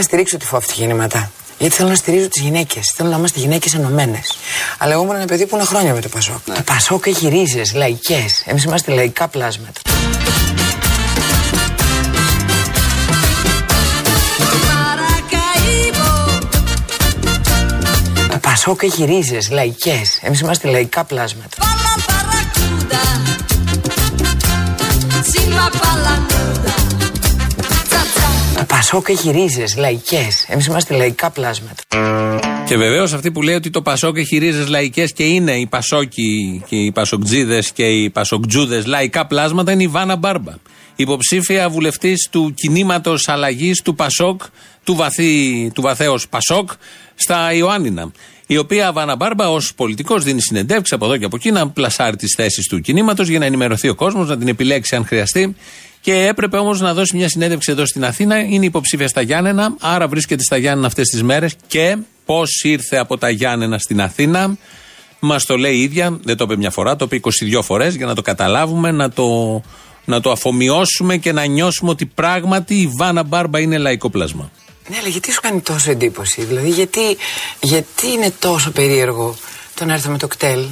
να στηρίξω τη φόφτη κινήματα. Γιατί θέλω να στηρίζω τις γυναίκες. Θέλω να είμαστε γυναίκες ενωμένες. Αλλά εγώ ήμουν ένα παιδί που είναι χρόνια με το Πασόκ. Ναι. Το Πασόκ έχει ρίζες, λαϊκές. Εμείς είμαστε λαϊκά πλάσματα. Το Πασόκ έχει ρίζες, λαϊκές. Εμείς είμαστε λαϊκά πλάσματα. Το Πασόκ έχει ρίζε, λαϊκές. Εμείς είμαστε λαϊκά πλάσματα. Και βεβαίως αυτή που λέει ότι το Πασόκ έχει ρίζες λαϊκές και είναι οι Πασόκοι και οι Πασοκτζίδες και οι Πασοκτζούδες λαϊκά πλάσματα είναι η Βάνα Μπάρμπα. Υποψήφια βουλευτής του κινήματος αλλαγής του Πασόκ, του, βαθύ, του βαθέως Πασόκ, στα Ιωάννινα. Η οποία Βάνα Μπάρμπα ως πολιτικός δίνει συνεντεύξεις από εδώ και από εκεί να πλασάρει τις θέσεις του κινήματος για να ενημερωθεί ο κόσμος, να την επιλέξει αν χρειαστεί. Και έπρεπε όμως να δώσει μια συνέντευξη εδώ στην Αθήνα. Είναι υποψήφια στα Γιάννενα, άρα βρίσκεται στα Γιάννενα αυτές τις μέρες. Και πώς ήρθε από τα Γιάννενα στην Αθήνα, μας το λέει η ίδια. Δεν το είπε μια φορά, το είπε 22 φορές για να το καταλάβουμε, να το, να το αφομοιώσουμε και να νιώσουμε ότι πράγματι η Βάνα Μπάρμπα είναι λαϊκό πλάσμα. Ναι, αλλά γιατί σου κάνει τόσο εντύπωση, δηλαδή γιατί, γιατί είναι τόσο περίεργο το να έρθω με το κτέλ;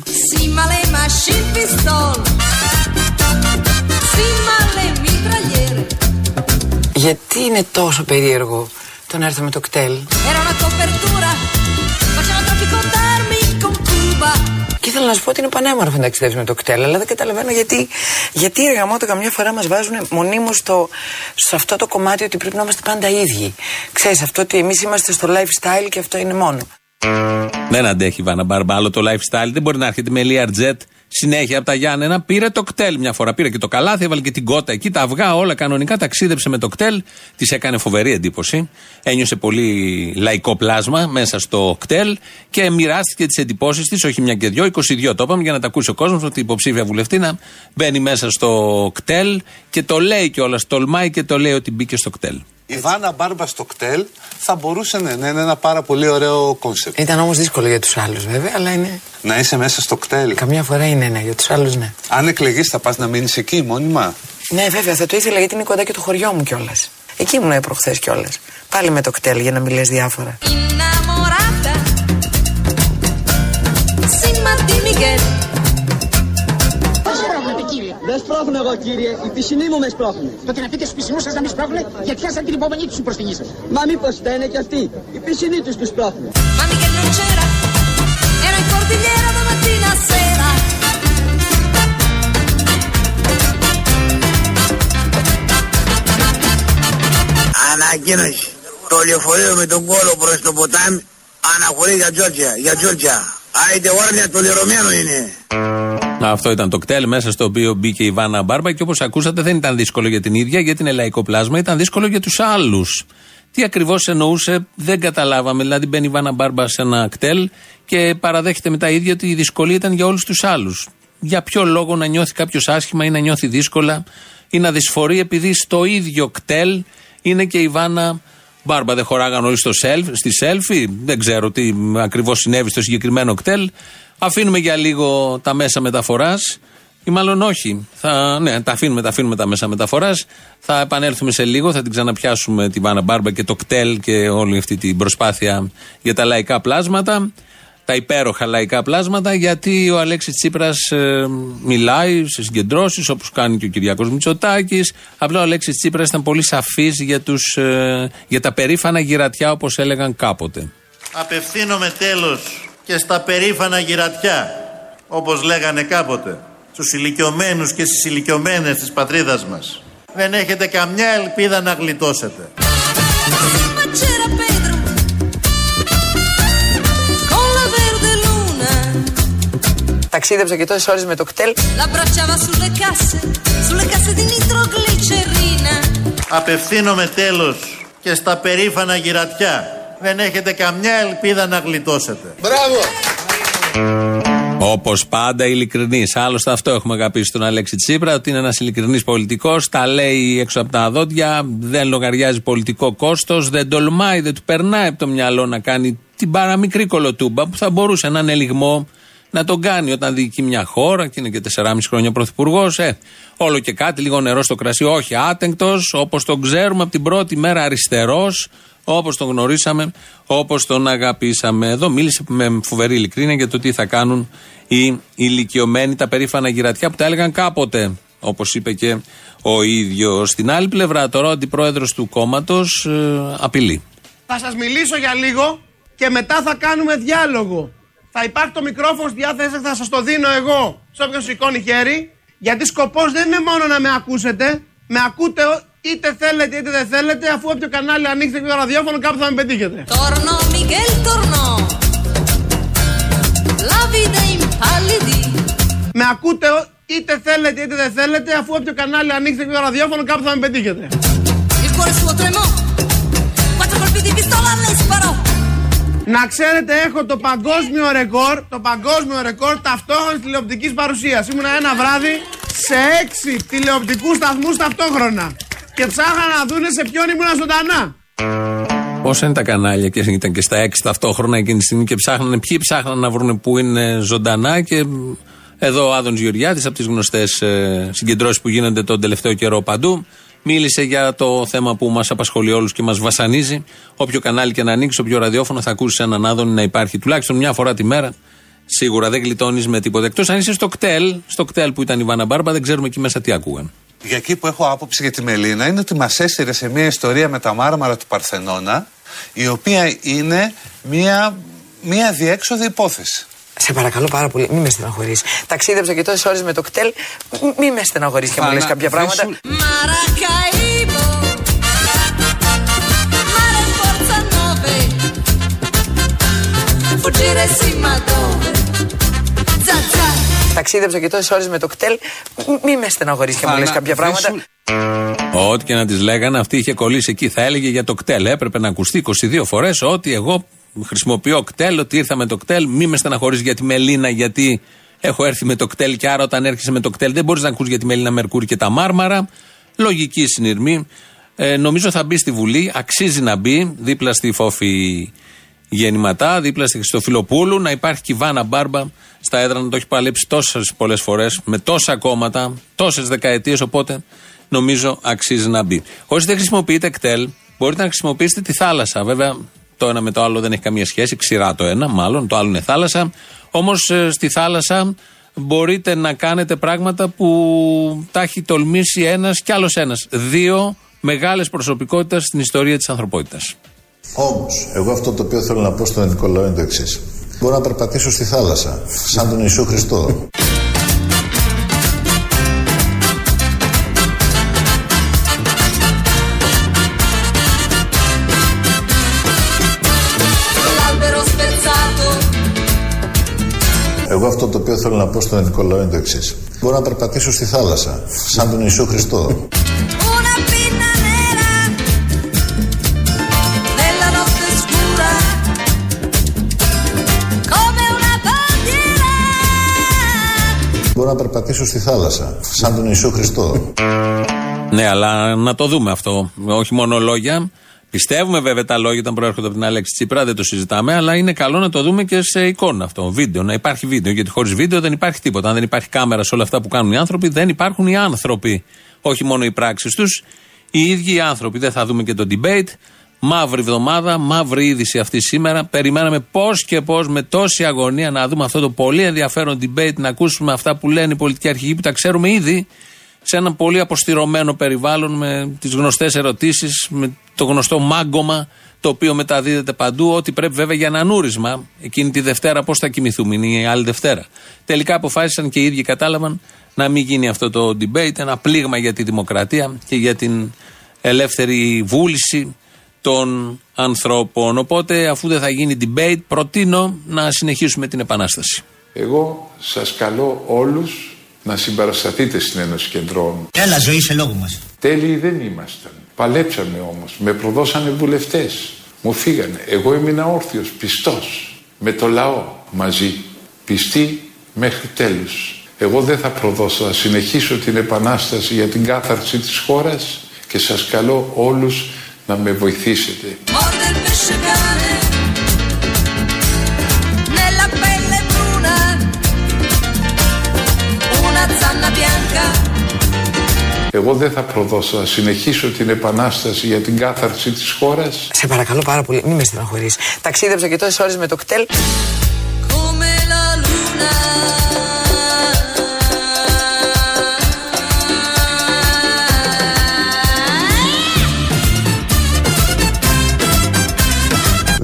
Γιατί είναι τόσο περίεργο το να έρθω με το κτέλ; Και ήθελα να σου πω ότι είναι πανέμορφο να ταξιδεύει με το κτέλ, αλλά δεν καταλαβαίνω γιατί, γιατί οι εργαμότε καμιά φορά μας βάζουν μονίμως σε αυτό το κομμάτι ότι πρέπει να είμαστε πάντα ίδιοι. Ξέρεις αυτό ότι εμείς είμαστε στο lifestyle και αυτό είναι μόνο. Δεν αντέχει η Βάνα Μπάρμπα άλλο το lifestyle. Δεν μπορεί να έρχεται με Learjet συνέχεια από τα Γιάννενα. Πήρε το κτέλ μια φορά. Πήρε και το καλάθι, έβαλε και την κότα εκεί, τα αυγά, όλα κανονικά. Ταξίδεψε με το κτέλ. Της έκανε φοβερή εντύπωση. Ένιωσε πολύ λαϊκό πλάσμα μέσα στο ΚΤΕΛ και μοιράστηκε τις εντυπώσεις της, όχι μια και δυο, 22 το είπαμε για να τα ακούσει ο κόσμος ότι η υποψήφια βουλευτήνα μπαίνει μέσα στο ΚΤΕΛ και το λέει κιόλας. Τολμάει και το λέει ότι μπήκε στο ΚΤΕΛ. Η Βάνα Μπάρμπα στο ΚΤΕΛ θα μπορούσε ναι, να είναι ένα πάρα πολύ ωραίο concept. Ήταν όμως δύσκολο για τους άλλους βέβαια, αλλά είναι. Να είσαι μέσα στο ΚΤΕΛ. Καμιά φορά είναι, ναι, για τους άλλους ναι. Αν εκλεγείς, θα πας να μείνεις εκεί μόνιμα; Ναι, βέβαια, θα το ήθελα γιατί είναι κοντά και το χωριό μου κιόλας. Εκεί ήμουν προχθές κιόλας. Πάλι με το κτέλ για να μιλέ διάφορα. Δεν σπρώχνω εγώ κύριε, οι πισινοί μου μες σπρώχνουν. Τότε να πείτε στους πισινού σας να μην σπρώχνουν, γιατί χάσαν την υπομονή τους προ την Μα μήπως φταίνε και αυτοί, οι πισινοί τους τους σπρώχνουν. Μάμι che non c'era, era in cordigliera da mattina a sera. Ανακοίνωση. Το λεωφορείο με τον κόλο προς το ποτάμι αναχωρεί για Τζόρτζια, για Τζόρτζια. Άιντε όρνια το λερωμένο είναι. Αυτό ήταν το κτέλ μέσα στο οποίο μπήκε η Βάνα Μπάρμπα και όπως ακούσατε δεν ήταν δύσκολο για την ίδια γιατί είναι λαϊκό πλάσμα, ήταν δύσκολο για τους άλλους. Τι ακριβώς εννοούσε δεν καταλάβαμε. Δηλαδή μπαίνει η Βάνα Μπάρμπα σε ένα κτέλ και παραδέχεται μετά η ίδια ότι η δυσκολία ήταν για όλους τους άλλους. Για ποιο λόγο να νιώθει κάποιος άσχημα ή να νιώθει δύσκολα ή να δυσφορεί επειδή στο ίδιο κτέλ είναι και η Βάνα Μπάρμπα. Δεν χωράγαν όλοι στο self, στη selfie. Δεν ξέρω τι ακριβώς συνέβη στο συγκεκριμένο κτέλ. Αφήνουμε για λίγο τα μέσα μεταφοράς. Ή μάλλον όχι. Θα, ναι, τα αφήνουμε, τα αφήνουμε τα μέσα μεταφοράς. Θα επανέλθουμε σε λίγο, θα την ξαναπιάσουμε τη Βάνα Μπάρμπα και το κτέλ και όλη αυτή την προσπάθεια για τα λαϊκά πλάσματα. Τα υπέροχα λαϊκά πλάσματα, γιατί ο Αλέξης Τσίπρας ε, μιλάει σε συγκεντρώσεις όπως κάνει και ο Κυριακός Μητσοτάκης. Απλά ο Αλέξης Τσίπρας ήταν πολύ σαφής για, ε, για τα περήφανα γυρατιά όπως έλεγαν κάποτε. Απευθύνομαι τέλος και στα περήφανα γυρατιά, όπως λέγανε κάποτε, στους ηλικιωμένους και στις ηλικιωμένες της πατρίδας μας. Δεν έχετε καμιά ελπίδα να γλιτώσετε. Ταξίδεψα και τόσες ώρες με το κτέλ. Απευθύνομαι τέλος και στα περήφανα γυρατιά δεν έχετε καμιά ελπίδα να γλιτώσετε. Μπράβο! Όπως πάντα, ειλικρινή. Άλλωστε, αυτό έχουμε αγαπήσει τον Αλέξη Τσίπρα, ότι είναι ένας ειλικρινής πολιτικός. Τα λέει έξω από τα δόντια, δεν λογαριάζει πολιτικό κόστος, δεν τολμάει, δεν του περνάει από το μυαλό να κάνει την παραμικρή κολοτούμπα που θα μπορούσε να είναι λιγμό να τον κάνει όταν διοικεί μια χώρα και είναι και 4,5 χρόνια πρωθυπουργός. Ε, όλο και κάτι, λίγο νερό στο κρασί. Όχι άτεγκτος, όπως τον ξέρουμε από την πρώτη μέρα αριστερός, όπως τον γνωρίσαμε, όπως τον αγαπήσαμε. Εδώ μίλησε με φοβερή ειλικρίνεια για το τι θα κάνουν οι ηλικιωμένοι, τα περήφανα γυρατιά που τα έλεγαν κάποτε. Όπως είπε και ο ίδιος. Στην άλλη πλευρά, τώρα ο αντιπρόεδρος του κόμματος ε, απειλεί. Θα σας μιλήσω για λίγο και μετά θα κάνουμε διάλογο. Θα υπάρχει το μικρόφωνο στη διάθεση, θα σας το δίνω εγώ σε όποιον σηκώνει χέρι. Γιατί σκοπός δεν είναι μόνο να με ακούσετε, με ακούτε είτε θέλετε είτε δεν θέλετε, αφού όποιο κανάλι ανοίξετε και το ραδιόφωνο κάπου θα με πετύχετε. Torno Miguel torno. La vita impallidì. Με ακούτε είτε θέλετε είτε δεν θέλετε, αφού όποιο κανάλι ανοίξετε και το ραδιόφωνο κάπου θα με πετύχετε. Να ξέρετε, έχω το παγκόσμιο ρεκόρ, το παγκόσμιο ρεκόρ ταυτόχρονης τηλεοπτικής παρουσίας. Ήμουνα ένα βράδυ σε έξι τηλεοπτικούς σταθμούς ταυτόχρονα. Και ψάχνα να δούνε σε ποιον ήμουνα ζωντανά. Πόσα είναι τα κανάλια και ήταν και στα έξι ταυτόχρονα εκείνη τη στιγμή και ψάχνανε, ποιοι ψάχναν να βρουν που είναι ζωντανά και εδώ ο Άδων Γεωργιάδης από τις γνωστές συγκεντρώσεις που γίνονται τον τελευταίο καιρό παντού. Μίλησε για το θέμα που μας απασχολεί όλους και μας βασανίζει. Όποιο κανάλι και να ανοίξει, όποιο ραδιόφωνο θα ακούσεις έναν Άδων να υπάρχει τουλάχιστον μια φορά τη μέρα. Σίγουρα δεν γλιτώνεις με τίποτα. Εκτός αν είσαι στο κτέλ, στο κτέλ που ήταν η Βάνα Μπάρμπα, δεν ξέρουμε εκεί μέσα τι ακούγαν. Για εκεί που έχω άποψη για τη Μελίνα είναι ότι μας έσυρε σε μια ιστορία με τα μάρμαρα του Παρθενώνα, η οποία είναι μια, μια διέξοδη υπόθεση. Σε παρακαλώ πάρα πολύ, μην με στεναχωρήσει. Ταξίδεψα και τόσες ώρες με το κτέλ, μην με στεναχωρήσει και μου λες Φάνα, κάποια δεν πράγματα. σου- Maracaibo. Mare forza nove. Fuggire sì ma dove? Zazza. Ταξίδεψα και τόσες ώρες με το κτέλ, μην με στεναχωρήσει και μου λες Φάνα, κάποια δεν πράγματα. σου- Ό,τι και να τη λέγανε, αυτή είχε κολλήσει εκεί. Θα έλεγε για το κτέλ. Έπρεπε να ακουστεί 22 φορές ότι εγώ χρησιμοποιώ κτέλ, ότι ήρθα με το κτέλ. Μη με στεναχωρείς για τη Μελίνα, γιατί έχω έρθει με το κτέλ. Και άρα όταν έρχεσαι με το κτέλ δεν μπορείς να ακούσει για τη Μελίνα Μερκούρη και τα Μάρμαρα. Λογική συνειρμή. Ε, νομίζω θα μπει στη Βουλή. Αξίζει να μπει δίπλα στη Φόφη Γεννηματά, δίπλα στη Χριστοφιλοπούλου, να υπάρχει και η Βάνα Μπάρμπα στα έδρα να το έχει παλέψει τόσες πολλές φορές, με τόσα κόμματα, τόσες δεκαετίες. Οπότε νομίζω αξίζει να μπει. Όσοι δεν χρησιμοποιείτε κτέλ, μπορείτε να χρησιμοποιήσετε τη θάλασσα. Βέβαια, το ένα με το άλλο δεν έχει καμία σχέση. Ξηρά το ένα, μάλλον, το άλλο είναι θάλασσα. Όμως στη θάλασσα μπορείτε να κάνετε πράγματα που τα έχει τολμήσει ένας κι άλλος ένας. Δύο μεγάλες προσωπικότητες στην ιστορία της ανθρωπότητας. Όμως, εγώ αυτό το οποίο θέλω να πω στον Νικολάου είναι το εξής. Μπορώ να περπατήσω στη θάλασσα, σαν τον Ιησού Χριστό. Εγώ αυτό το οποίο θέλω να πω στον Νικολάου είναι το εξής. Μπορώ να περπατήσω στη θάλασσα, σαν τον Ιησού Χριστό. Una pinna nera. Nella notte scura. Come una bandiera. Μπορώ να περπατήσω στη θάλασσα, σαν τον Ιησού Χριστό. Ναι, αλλά να το δούμε αυτό. Όχι μόνο λόγια. Πιστεύουμε βέβαια τα λόγια όταν προέρχονται από την Αλέξη Τσίπρα, δεν το συζητάμε, αλλά είναι καλό να το δούμε και σε εικόνα αυτό. Βίντεο, να υπάρχει βίντεο. Γιατί χωρίς βίντεο δεν υπάρχει τίποτα. Αν δεν υπάρχει κάμερα σε όλα αυτά που κάνουν οι άνθρωποι, δεν υπάρχουν οι άνθρωποι. Όχι μόνο οι πράξεις τους, οι ίδιοι οι άνθρωποι. Δεν θα δούμε και το debate. Μαύρη εβδομάδα, μαύρη είδηση αυτή σήμερα. Περιμέναμε πώς και πώς με τόση αγωνία να δούμε αυτό το πολύ ενδιαφέρον debate, να ακούσουμε αυτά που λένε οι πολιτικοί αρχηγοί που τα ξέρουμε ήδη σε ένα πολύ αποστηρωμένο περιβάλλον με τις γνωστές ερωτήσεις, με το γνωστό μάγκωμα το οποίο μεταδίδεται παντού, ότι πρέπει βέβαια για ένα νούρισμα. Εκείνη τη Δευτέρα πώς θα κοιμηθούμε, είναι η άλλη Δευτέρα. Τελικά αποφάσισαν και οι ίδιοι κατάλαβαν να μην γίνει αυτό το debate, ένα πλήγμα για τη δημοκρατία και για την ελεύθερη βούληση των ανθρώπων. Οπότε αφού δεν θα γίνει debate, προτείνω να συνεχίσουμε την επανάσταση. Εγώ σας καλώ όλους να συμπαρασταθείτε στην Ένωση Κεντρών. Έλα, ζωή σε λόγο μας. Τέλειοι δεν ήμασταν. Παλέψαμε όμως. Με προδώσανε βουλευτές. Μου φύγανε. Εγώ έμεινα όρθιος, πιστός. Με το λαό μαζί. Πιστή μέχρι τέλους. Εγώ δεν θα προδώσω. Θα συνεχίσω την επανάσταση για την κάθαρση της χώρας και σας καλώ όλους να με βοηθήσετε. Εγώ δεν θα προδώσω, θα συνεχίσω την επανάσταση για την κάθαρση της χώρας. Σε παρακαλώ πάρα πολύ, μην με στεναχωρείς. Ταξίδεψα και τόσες ώρες με το κτέλ.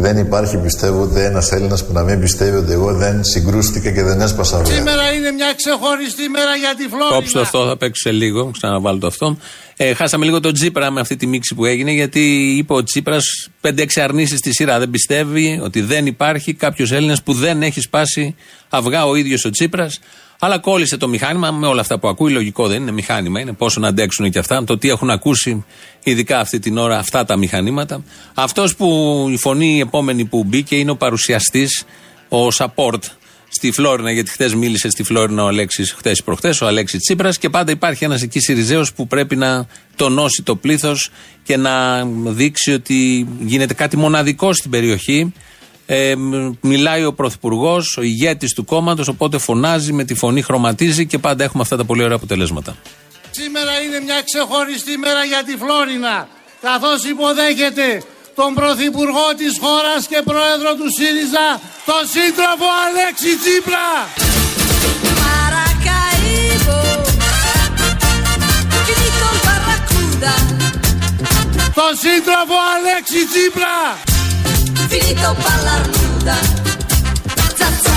Δεν υπάρχει, πιστεύω, ούτε ένας Έλληνας που να μην πιστεύει ότι εγώ δεν συγκρούστηκα και δεν έσπασα αυγά. Σήμερα είναι μια ξεχωριστή μέρα για τη Φλόρινα. Κόψτε το αυτό, θα παίξω σε λίγο. Ξαναβάλω το αυτό. Ε, χάσαμε λίγο τον Τσίπρα με αυτή τη μίξη που έγινε, γιατί είπε ο Τσίπρας 5-6 αρνήσεις στη σειρά. Δεν πιστεύει ότι δεν υπάρχει κάποιος Έλληνας που δεν έχει σπάσει αυγά ο ίδιος ο Τσίπρας. Αλλά κόλλησε το μηχάνημα με όλα αυτά που ακούει. Λογικό δεν είναι μηχάνημα, είναι πόσο να αντέξουν και αυτά. Το τι έχουν ακούσει, ειδικά αυτή την ώρα, αυτά τα μηχανήματα. Αυτός που η φωνή η επόμενη που μπήκε είναι ο παρουσιαστής, ο Σαπόρτ στη Φλόρινα, γιατί χθες μίλησε στη Φλόρινα ο Αλέξης, χθες ή προχθές, ο Αλέξης Τσίπρας και πάντα υπάρχει ένας εκεί Σιριζέος που πρέπει να τονώσει το πλήθος και να δείξει ότι γίνεται κάτι μοναδικό στην περιοχή. Ε, μ, μιλάει ο Πρωθυπουργός, ο ηγέτης του κόμματος, οπότε φωνάζει με τη φωνή, χρωματίζει και πάντα έχουμε αυτά τα πολύ ωραία αποτελέσματα. Σήμερα είναι μια ξεχωριστή μέρα για τη Φλόρινα, καθώς υποδέχεται τον Πρωθυπουργό της χώρας και Πρόεδρο του ΣΥΡΙΖΑ, τον σύντροφο Αλέξη Τσίπρα. Maracaibo, finito il barracuda, Τον σύντροφο Αλέξη Τσίπρα. Finito ballar nuda. Zazza,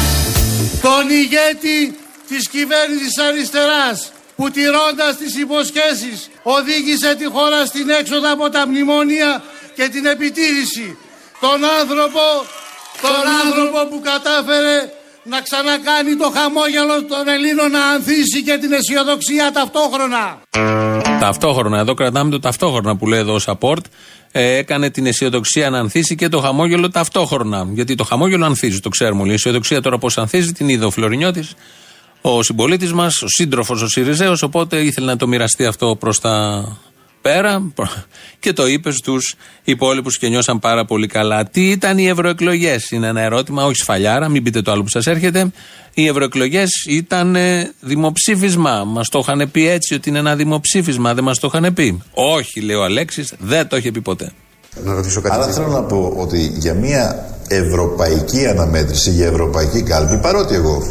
Τον ηγέτη της κυβέρνησης αριστεράς, που τηρώντας τις υποσχέσεις οδήγησε τη χώρα στην έξοδο από τα μνημόνια και την επιτήρηση. Τον άνθρωπο, τον άνθρωπο που κατάφερε να ξανακάνει το χαμόγελο των Ελλήνων να ανθίσει και την αισιοδοξία ταυτόχρονα. Ταυτόχρονα, εδώ κρατάμε το ταυτόχρονα που λέει εδώ ο Σαπόρτ. Ε, έκανε την αισιοδοξία να ανθίσει και το χαμόγελο ταυτόχρονα. Γιατί το χαμόγελο ανθίζει, το ξέρουμε όλοι. Η αισιοδοξία τώρα πώς ανθίζει, την είδε ο Φλωρινιώτης, ο συμπολίτης μας, ο σύντροφος ο Σιριζέος. Οπότε ήθελε να το μοιραστεί αυτό προς τα πέρα και το είπες στου υπόλοιπους και νιώσαν πάρα πολύ καλά. Τι ήταν οι ευρωεκλογές, είναι ένα ερώτημα, όχι σφαλιάρα, μην πείτε το άλλο που σας έρχεται. Οι ευρωεκλογές ήταν ε, δημοψήφισμα. Μας το είχαν πει έτσι ότι είναι ένα δημοψήφισμα, δεν μας το είχαν πει. Όχι, λέει ο Αλέξης, δεν το είχε πει ποτέ. Να ρωτήσω κάτι. Άρα θέλω να πω ότι για μια ευρωπαϊκή αναμέτρηση, για ευρωπαϊκή κάλπη, παρότι εγώ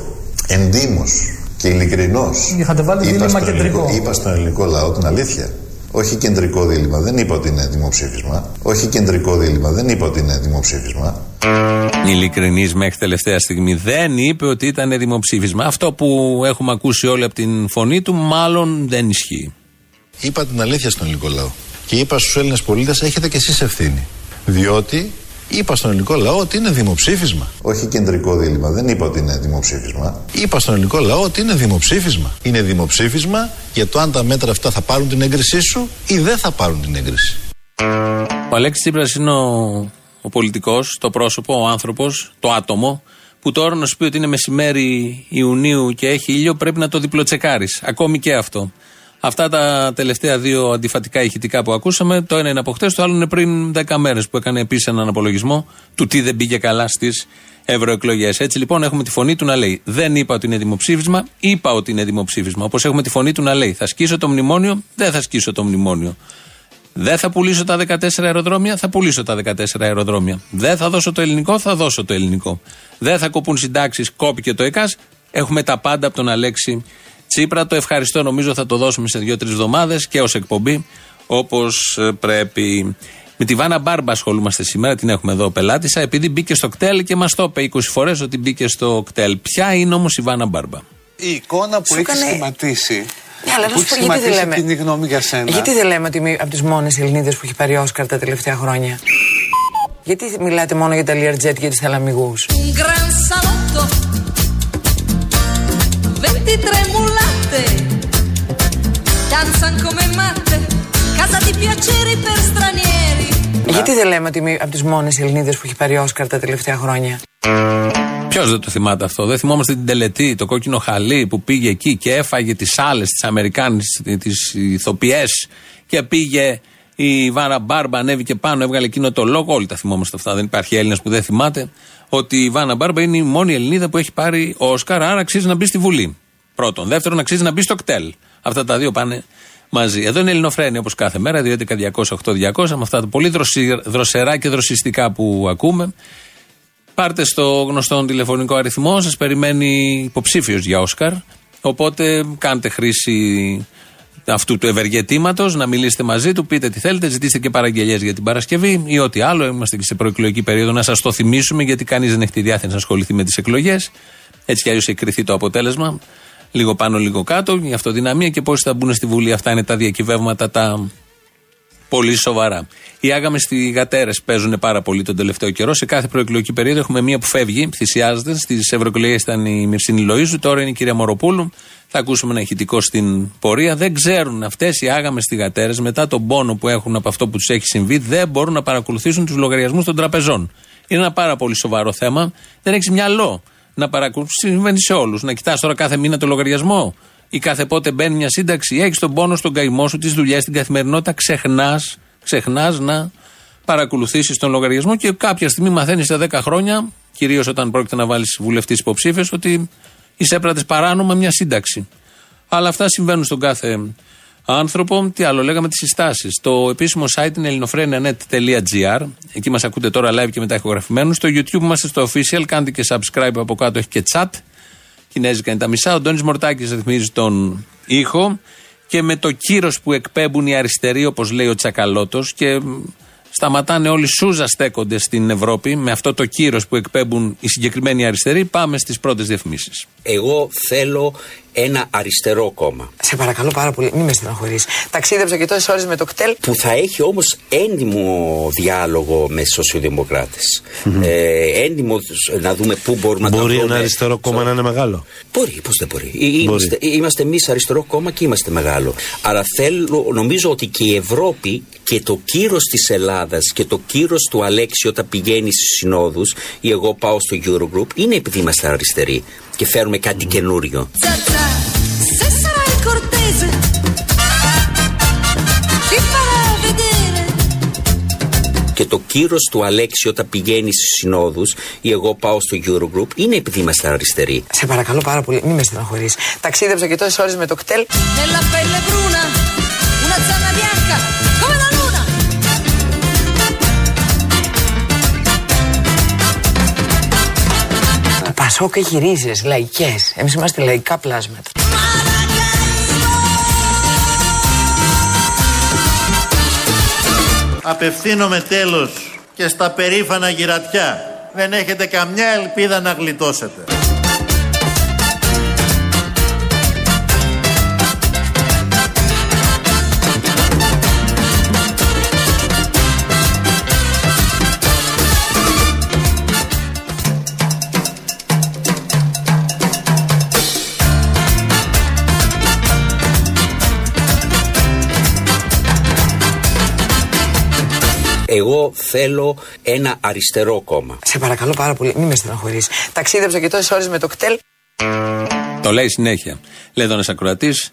εντύμως και ειλικρινώς Είχατε βάλει είπα, δίλημμα στον κεντρικό. ελληνικό, είπα στον ελληνικό λαό την αλήθεια. Όχι κεντρικό δίλημα, δεν είπα ότι είναι δημοψήφισμα. Όχι κεντρικό δίλημα, δεν είπα ότι είναι δημοψήφισμα. Ειλικρινής μέχρι τελευταία στιγμή δεν είπε ότι ήταν δημοψήφισμα. Αυτό που έχουμε ακούσει όλοι από την φωνή του, μάλλον δεν ισχύει. Είπα την αλήθεια στον ελληνικό λαό. Και είπα στους Έλληνες πολίτες: Έχετε κι εσείς ευθύνη. Διότι είπα στον ελληνικό λαό ότι είναι δημοψήφισμα. Όχι κεντρικό δίλημα, δεν είπα ότι είναι δημοψήφισμα. Είπα στον ελληνικό λαό ότι είναι δημοψήφισμα. Είναι δημοψήφισμα για το αν τα μέτρα αυτά θα πάρουν την έγκρισή σου ή δεν θα πάρουν την έγκριση. Ο Αλέξης Τσίπρας είναι ο, ο πολιτικός, το πρόσωπο, ο άνθρωπος, το άτομο, που τώρα να σου πει ότι είναι μεσημέρι Ιουνίου και έχει ήλιο, πρέπει να το διπλοτσεκάρεις. Ακόμη και αυτό. Αυτά τα τελευταία δύο αντιφατικά ηχητικά που ακούσαμε, το ένα είναι από χτες, το άλλο είναι πριν 10 μέρες που έκανε επίσης έναν απολογισμό του τι δεν πήγε καλά στις ευρωεκλογές. Έτσι λοιπόν έχουμε τη φωνή του να λέει: Δεν είπα ότι είναι δημοψήφισμα, είπα ότι είναι δημοψήφισμα. Όπως έχουμε τη φωνή του να λέει: Θα σκίσω το μνημόνιο, δεν θα σκίσω το μνημόνιο. Δεν θα πουλήσω τα 14 αεροδρόμια, θα πουλήσω τα 14 αεροδρόμια. Δεν θα δώσω το ελληνικό, θα δώσω το ελληνικό. Δεν θα κοπούν συντάξεις, κόπηκε το ΕΚΑΣ. Έχουμε τα πάντα από τον Αλέξη Τσίπρα. Το ευχαριστώ, νομίζω θα το δώσουμε σε δύο-τρεις εβδομάδες και ως εκπομπή όπως πρέπει. Με τη Βάνα Μπάρμπα ασχολούμαστε σήμερα, την έχουμε εδώ πελάτησα, επειδή μπήκε στο κτέλ και μας το είπε 20 φορές ότι μπήκε στο κτέλ. Ποια είναι όμως η Βάνα Μπάρμπα; Η εικόνα που Σου έχεις έκανε- σχηματίσει. Ναι, αλλά να που σου έχεις πω γιατί δεν σχηματίσει λέμε; κοινή γνώμη για σένα. Γιατί δεν λέμε ότι είμαι από τις μόνες Ελληνίδες που έχει πάρει Όσκαρ τα τελευταία χρόνια; Γιατί μιλάτε μόνο για τα Learjet και τις θαλαμιγούς; Un gran salotto, 23 mulatte, danzan come matte, casa di piaceri per stranieri. Γιατί δεν λέμε ότι είμαι από τις μόνες Ελληνίδες που έχει πάρει Όσκαρ τα τελευταία χρόνια; Ποιος δεν το θυμάται αυτό; Δεν θυμόμαστε την τελετή, το κόκκινο χαλί που πήγε εκεί και έφαγε τις άλλες, τις Αμερικάνες, τις ηθοποιές και πήγε η Βάρα Μπάρμπα, ανέβηκε πάνω, έβγαλε εκείνο το λόγο. Όλοι τα θυμόμαστε αυτά. Δεν υπάρχει Έλληνας που δεν θυμάται ότι η Βάνα Μπάρμπα είναι η μόνη Ελληνίδα που έχει πάρει Όσκαρ, άρα αξίζει να μπει στη Βουλή. Πρώτον. Δεύτερον, αξίζει να μπει στο κτέλ. Αυτά τα δύο πάνε μαζί. Εδώ είναι Ελληνοφρένια όπως κάθε μέρα, 2.11.200.8.200 με αυτά τα πολύ δροσι- δροσερά και δροσιστικά που ακούμε. Πάρτε στο γνωστό τηλεφωνικό αριθμό, σας περιμένει υποψήφιος για Όσκαρ. Οπότε κάντε χρήση αυτού του ευεργετήματος, να μιλήσετε μαζί του, πείτε τι θέλετε, ζητήστε και παραγγελίε για την Παρασκευή ή ό,τι άλλο. Είμαστε και σε προεκλογική περίοδο να σας το θυμίσουμε, γιατί κανείς δεν έχει τη διάθεση να ασχοληθεί με τις εκλογές. Έτσι κι αλλιώς έχει κρυθεί το αποτέλεσμα. Λίγο πάνω, λίγο κάτω, η αυτοδυναμία και πόσοι θα μπουν στη Βουλή. Αυτά είναι τα διακυβεύματα τα πολύ σοβαρά. Οι άγαμες στι γατέρε παίζουν πάρα πολύ τον τελευταίο καιρό. Σε κάθε προεκλογική περίοδο έχουμε μία που φεύγει, θυσιάζεται. Στις ευρωεκλογές ήταν η Μυρσίνη Λοίζου, τώρα είναι η κυρία Μοροπούλου. Θα ακούσουμε ένα ηχητικό στην πορεία. Δεν ξέρουν αυτές οι άγαμες στι γατέρε, μετά τον πόνο που έχουν από αυτό που τους έχει συμβεί, δεν μπορούν να παρακολουθήσουν τους λογαριασμούς των τραπεζών. Είναι ένα πάρα πολύ σοβαρό θέμα. Δεν έχεις μυαλό να παρακολουθήσεις. Συμβαίνει σε όλους. Να κοιτάς τώρα κάθε μήνα το λογαριασμό ή κάθε πότε μπαίνει μια σύνταξη. Έχεις τον πόνο στον καημό σου, τις δουλειές, την καθημερινότητα. Ξεχνάς ξεχνάς να παρακολουθήσεις τον λογαριασμό και κάποια στιγμή μαθαίνεις σε 10 χρόνια, κυρίως όταν πρόκειται να βάλεις βουλευτής υποψήφιος, ότι εισέπρατε παράνομα μια σύνταξη. Αλλά αυτά συμβαίνουν στον κάθε άνθρωπο. Τι άλλο, λέγαμε τις συστάσεις. Το επίσημο site είναι ελληνοφρένια.net.gr. Εκεί μας ακούτε τώρα live και μετά ηχογραφημένους. Στο YouTube είμαστε στο official. Κάντε και subscribe από κάτω, έχει και chat. Κινέζικα είναι τα μισά. Ο Ντόνις Μορτάκης ρυθμίζει τον ήχο. Και με το κύρος που εκπέμπουν οι αριστεροί, όπως λέει ο Τσακαλώτος, και μ, σταματάνε όλοι σούζα στέκονται στην Ευρώπη με αυτό το κύρος που εκπέμπουν οι συγκεκριμένοι αριστεροί. Πάμε στις πρώτες διαφημίσεις. Εγώ θέλω ένα αριστερό κόμμα. Σε παρακαλώ πάρα πολύ, μην με στεναχωρείς. Ταξίδεψα και τόσες ώρες με το κτέλ. Που θα έχει όμως έντιμο διάλογο με σοσιαλδημοκράτε. Ε, έντιμο να δούμε πού μπορούμε να Μπορεί τα ένα βρούμε. αριστερό κόμμα να είναι μεγάλο; Μπορεί, πώς δεν μπορεί. Ε, Είμαστε, είμαστε εμείς αριστερό κόμμα και είμαστε μεγάλο. Αλλά θέλω, νομίζω ότι και η Ευρώπη και το κύρος της Ελλάδας και το κύρος του Αλέξη όταν πηγαίνει στις συνόδους ή εγώ πάω στο Eurogroup είναι επειδή είμαστε αριστεροί και φέρουμε κάτι καινούριο. Zazza, se sarai cortese, ti farà vedere. Και το κύρος του Αλέξη όταν πηγαίνει στι συνόδους ή εγώ πάω στο Eurogroup είναι επειδή είμαστε αριστεροί. Σε παρακαλώ πάρα πολύ, μην με στεναχωρείς. Ταξίδεψα και τόσες ώρες με το κτέλ. Nella pelle bruna, una zanna bianca, come Πασόκ έχει ρίζε, λαϊκές. Εμείς είμαστε λαϊκά πλάσματα. Απευθύνομαι τέλος και στα περήφανα γυρατιά. Δεν έχετε καμιά ελπίδα να γλιτώσετε. Εγώ θέλω ένα αριστερό κόμμα. Σε παρακαλώ πάρα πολύ, μην με στεναχωρείς. Ταξίδεψα και τόσες ώρες με το κτέλ. Το λέει συνέχεια. Λέει εδώ ένας ακροατής,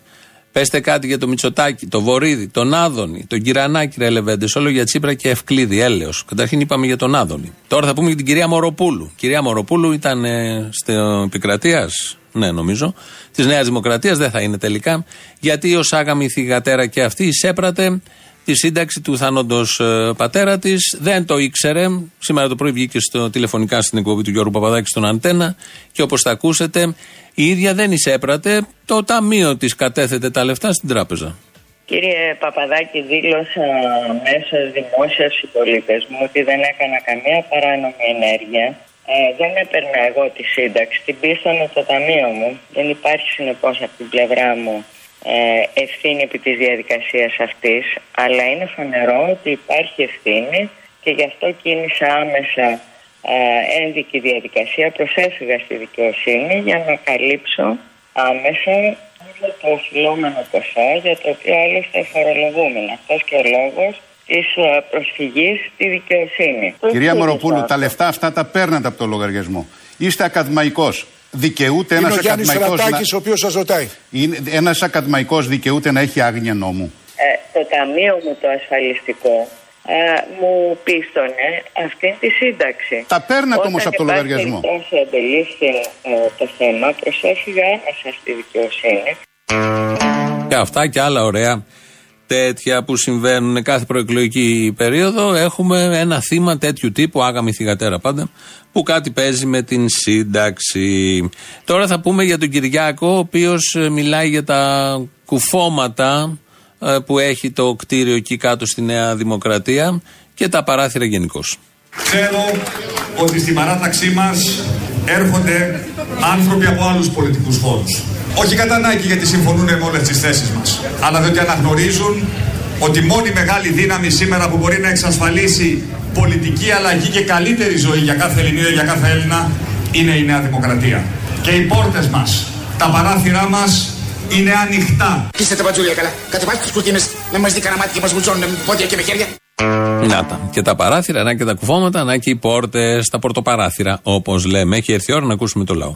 πέστε κάτι για το Μητσοτάκι, το Βορύδη, τον Άδωνη, τον Κυρανάκη, ρε Λεβέντε, όλο για Τσίπρα και Ευκλήδη, έλεος. Καταρχήν είπαμε για τον Άδωνη. Τώρα θα πούμε για την κυρία Μοροπούλου. Η κυρία Μοροπούλου ήταν ε, στο επικρατείας, ναι, νομίζω, της Νέας Δημοκρατίας, δεν θα είναι τελικά, γιατί ως άγαμη θηγατέρα και αυτή εισέπρατε τη σύνταξη του θάνοντο πατέρα της. Δεν το ήξερε. Σήμερα το πρωί βγήκε στο, τηλεφωνικά στην εκπομπή του Γιώργου Παπαδάκη στον Αντένα και όπως θα ακούσετε, η ίδια δεν εισέπρατε. Το ταμείο της κατέθετε τα λεφτά στην τράπεζα. Κύριε Παπαδάκη, δήλωσα μέσω δημόσια συμπολίτες μου ότι δεν έκανα καμία παράνομη ενέργεια. Ε, δεν έπαιρνα εγώ τη σύνταξη, την πίστανε το ταμείο μου. Δεν υπάρχει συνεπώς από την πλευρά μου ε, ευθύνη επί της διαδικασίας αυτής, αλλά είναι φανερό ότι υπάρχει ευθύνη και γι' αυτό κίνησα άμεσα ε, ένδικη διαδικασία, προσέφυγα στη δικαιοσύνη για να καλύψω άμεσα όλο το οφειλόμενο ποσό για το οποίο άλλωστε φορολογούμε. Αυτός και ο λόγος της ε, προσφυγής στη δικαιοσύνη. Κυρία Το Μοροπούλου, στήριξα τα λεφτά αυτά τα παίρνετε από το λογαριασμό. Είστε ακαδημαϊκός. Δικαιούται Είναι ένας ο Γιάννης ακαδημαϊκός. Ρατάκης ο οποίος σας ρωτάει. Ένας ακαδημαϊκός δικαιούται να έχει άγνοια νόμου. Ε, το ταμείο μου το ασφαλιστικό ε, μου πίστονε αυτή τη σύνταξη. Τα παίρνετε όμως από το λογαριασμό. Όταν αντελήφθη ε, το θέμα, προσέφυγα άμεσα στη δικαιοσύνη. Και αυτά και άλλα ωραία τέτοια που συμβαίνουν κάθε προεκλογική περίοδο έχουμε ένα θύμα τέτοιου τύπου, άγαμη θυγατέρα πάντα, που κάτι παίζει με την σύνταξη. Τώρα θα πούμε για τον Κυριάκο, ο οποίος ε, μιλάει για τα κουφώματα ε, που έχει το κτίριο εκεί κάτω στη Νέα Δημοκρατία και τα παράθυρα γενικώ. Ξέρω ότι στην παράταξή μας έρχονται άνθρωποι από άλλους πολιτικούς χώρους. Όχι κατά ανάγκη γιατί συμφωνούν με όλες τις θέσεις μας, αλλά διότι αναγνωρίζουν ότι μόνη μεγάλη δύναμη σήμερα που μπορεί να εξασφαλίσει πολιτική αλλαγή και καλύτερη ζωή για κάθε Ελληνίδα, για κάθε Έλληνα, είναι η Νέα Δημοκρατία. Και οι πόρτες μας, τα παράθυρά μας είναι ανοιχτά. Κλείστε τα μπατζούλια καλά. Κατεβάστε τις κουρτίνες. Να μας δει κανένα μάτι και μας βουτσώνουν με πόδια και με χέρια. Να τα. Και τα παράθυρα, να και τα κουφώματα, να και οι πόρτες, τα πορτοπαράθυρα, όπως λέμε. Έχει έρθει η ώρα να ακούσουμε το λαό.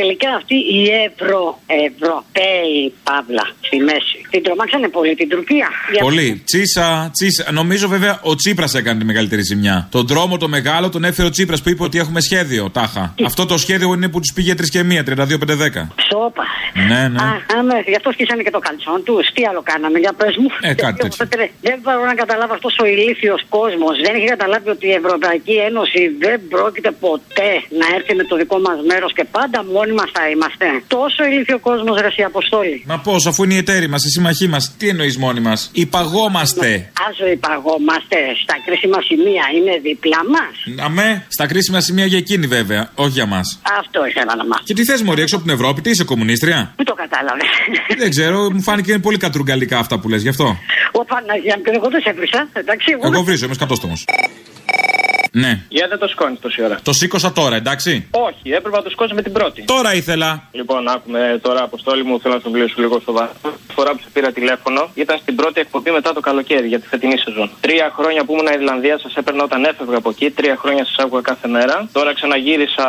Τελικά αυτοί οι Ευρω, Ευρωπαίοι, Παύλα, στη μέση, την τρομάξανε πολύ την Τουρκία. Για- Πολύ. Τσίσα, τσίσα. Νομίζω βέβαια ο Τσίπρας έκανε τη μεγαλύτερη ζημιά. Τον δρόμο το μεγάλο τον έφερε ο Τσίπρας που είπε ότι έχουμε σχέδιο. Τάχα. Αυτό το σχέδιο είναι που τους πήγε 3 και 1, 32-5-10. Σόπα. Ναι, ναι. Α, α, ναι, γι' αυτό σκίσανε και το καλτσόν τους. Τι άλλο κάναμε, για πες μου. Ε, κάτι τέτοιο. Δεν μπορώ να καταλάβω αυτός ο ηλίθιος κόσμος. Δεν έχει καταλάβει ότι η Ευρωπαϊκή Ένωση δεν πρόκειται ποτέ να έρθει με το δικό μας μέρος και πάντα μόνοι μας θα είμαστε. Τόσο ηλίθιο κόσμος, ρε η Αποστόλη. Μα πώς, αφού είναι οι εταίροι μας, οι συμμαχοί μας, τι εννοείς μόνοι μας; Υπαγόμαστε. Άζω υπαγόμαστε στα κρίσιμα σημεία, είναι δίπλα μας. Αμέ, στα κρίσιμα σημεία για εκείνη βέβαια, όχι για μας. Αυτό ήθελα να μάθω. Και τι θες, Μωρή, έξω από την Ευρώπη, τι είσαι κομμουνίστρια; Πού το κατάλαβε. Δεν ξέρω, μου φάνηκε είναι πολύ κατρουγκαλικά αυτά που λες γι' αυτό. Ο Παναγία μου, εγώ δεν σε έβρισα. Εντάξει, εγώ. Εγώ βρίζω, είμαι σκατόστομος. Ναι. Γιατί δεν το σκόνεις τόση ώρα. Το σήκωσα τώρα, εντάξει. Όχι, έπρεπε να το σκόνεις με την πρώτη. Τώρα ήθελα. Λοιπόν, άκουμε τώρα, Αποστόλη μου, θέλω να σου μιλήσω λίγο σοβαρά. Η φορά που σε πήρα τηλέφωνο ήταν στην πρώτη εκπομπή μετά το καλοκαίρι για τη φετινή σεζόν. Τρία χρόνια που ήμουν Ιρλανδία σας έπαιρνα όταν έφευγα από εκεί. Τρία χρόνια σας άκουγα κάθε μέρα. Τώρα ξαναγύρισα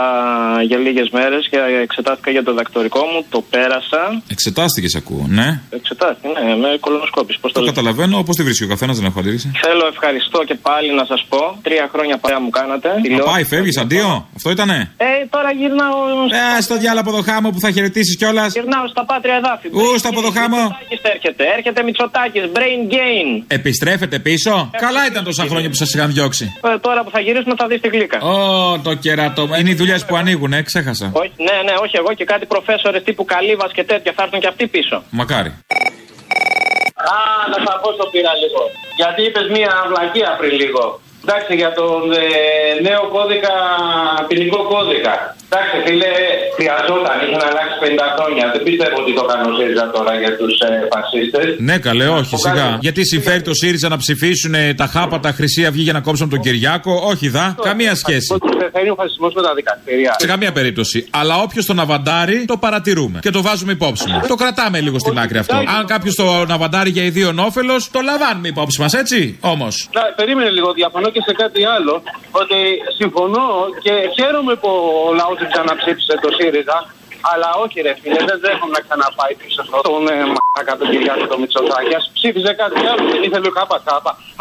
για λίγες μέρες και εξετάστηκα για το δακτορικό μου. Το πέρασα. Εξετάστηκες, ακούω, ναι. Εξετάστηκε, ναι, με κολονοσκόπηση. Πώς το Το λέω. καταλαβαίνω, όπως τη βρίσκει ο καθένας, δεν έχω αντίρρηση. Θέλω ευχαριστώ και πάλι να σας πω. Τρία χρόνια παρέα μου κάνατε. Να πάει, φεύγεις, αντίο. Αυτό ήτανε; Ε, τώρα γυρνάω. Ε, στο διάλογο από το χάμο που θα χαιρετήσεις κιόλας. Γυρνάω στα πάτρια εδάφη. Ου, στο αποδοχάμο. Μητσοτάκης έρχεται. Έρχεται Μητσοτάκης. Brain gain. Επιστρέφετε πίσω. Καλά ήταν τόσα χρόνια που σας είχαν διώξει. Ε, τώρα που θα γυρίσουμε θα δεις τη γλύκα. Ω, το κερατό. Είναι οι δουλειές που ανοίγουν, ε, ξέχασα. Όχι, ναι, ναι, όχι εγώ και κάτι προφέσορες τύπου Καλύβας και τέτοια θα έρθουν και αυτοί πίσω. Μακάρι. Α, να σα πω στο πήρα λίγο. Γιατί είπες μία βλακεία πριν λίγο. Εντάξει, για τον ε, νέο κώδικα, ποινικό κώδικα. Εντάξει, φίλε, χρειαζόταν, είχαν αλλάξει 50 χρόνια. Δεν πιστεύω ότι το έκανε ο ΣΥΡΙΖΑ τώρα για τους ε, φασίστες. Ναι, καλέ, όχι, σιγά. Γιατί συμφέρει το ΣΥΡΙΖΑ να ψηφίσουν ε, τα χάπατα Χρυσή Αυγή για να κόψουν τον Κυριάκο; Όχι, δα. Καμία σχέση. Φέρνει ο φασισμός με τα δικαστήρια. Σε καμία περίπτωση. Αλλά όποιος τον αβαντάρει, το παρατηρούμε και το βάζουμε υπόψη μας. Το κρατάμε λίγο στην άκρη αυτό. Αν κάποιος τον αβαντάρει για ιδίων όφελος, το λαμβάνουμε υπόψη μας, έτσι. Όμως. Να, περίμενε λίγο, διαφωνώ και σε κάτι άλλο. Ότι συμφωνώ και χαίρομαι που ο λαός δεν ξαναψήφισε το ΣΥΡΙΖΑ. Αλλά όχι, ρε φίλε, δεν δέχομαι να ξαναπάει πίσω στον ε, μαλάκα τον Κυριάκο το Μητσοτάκη. Α ψήφιζε κάτι άλλο, δεν ήθελε ο ΚΚ.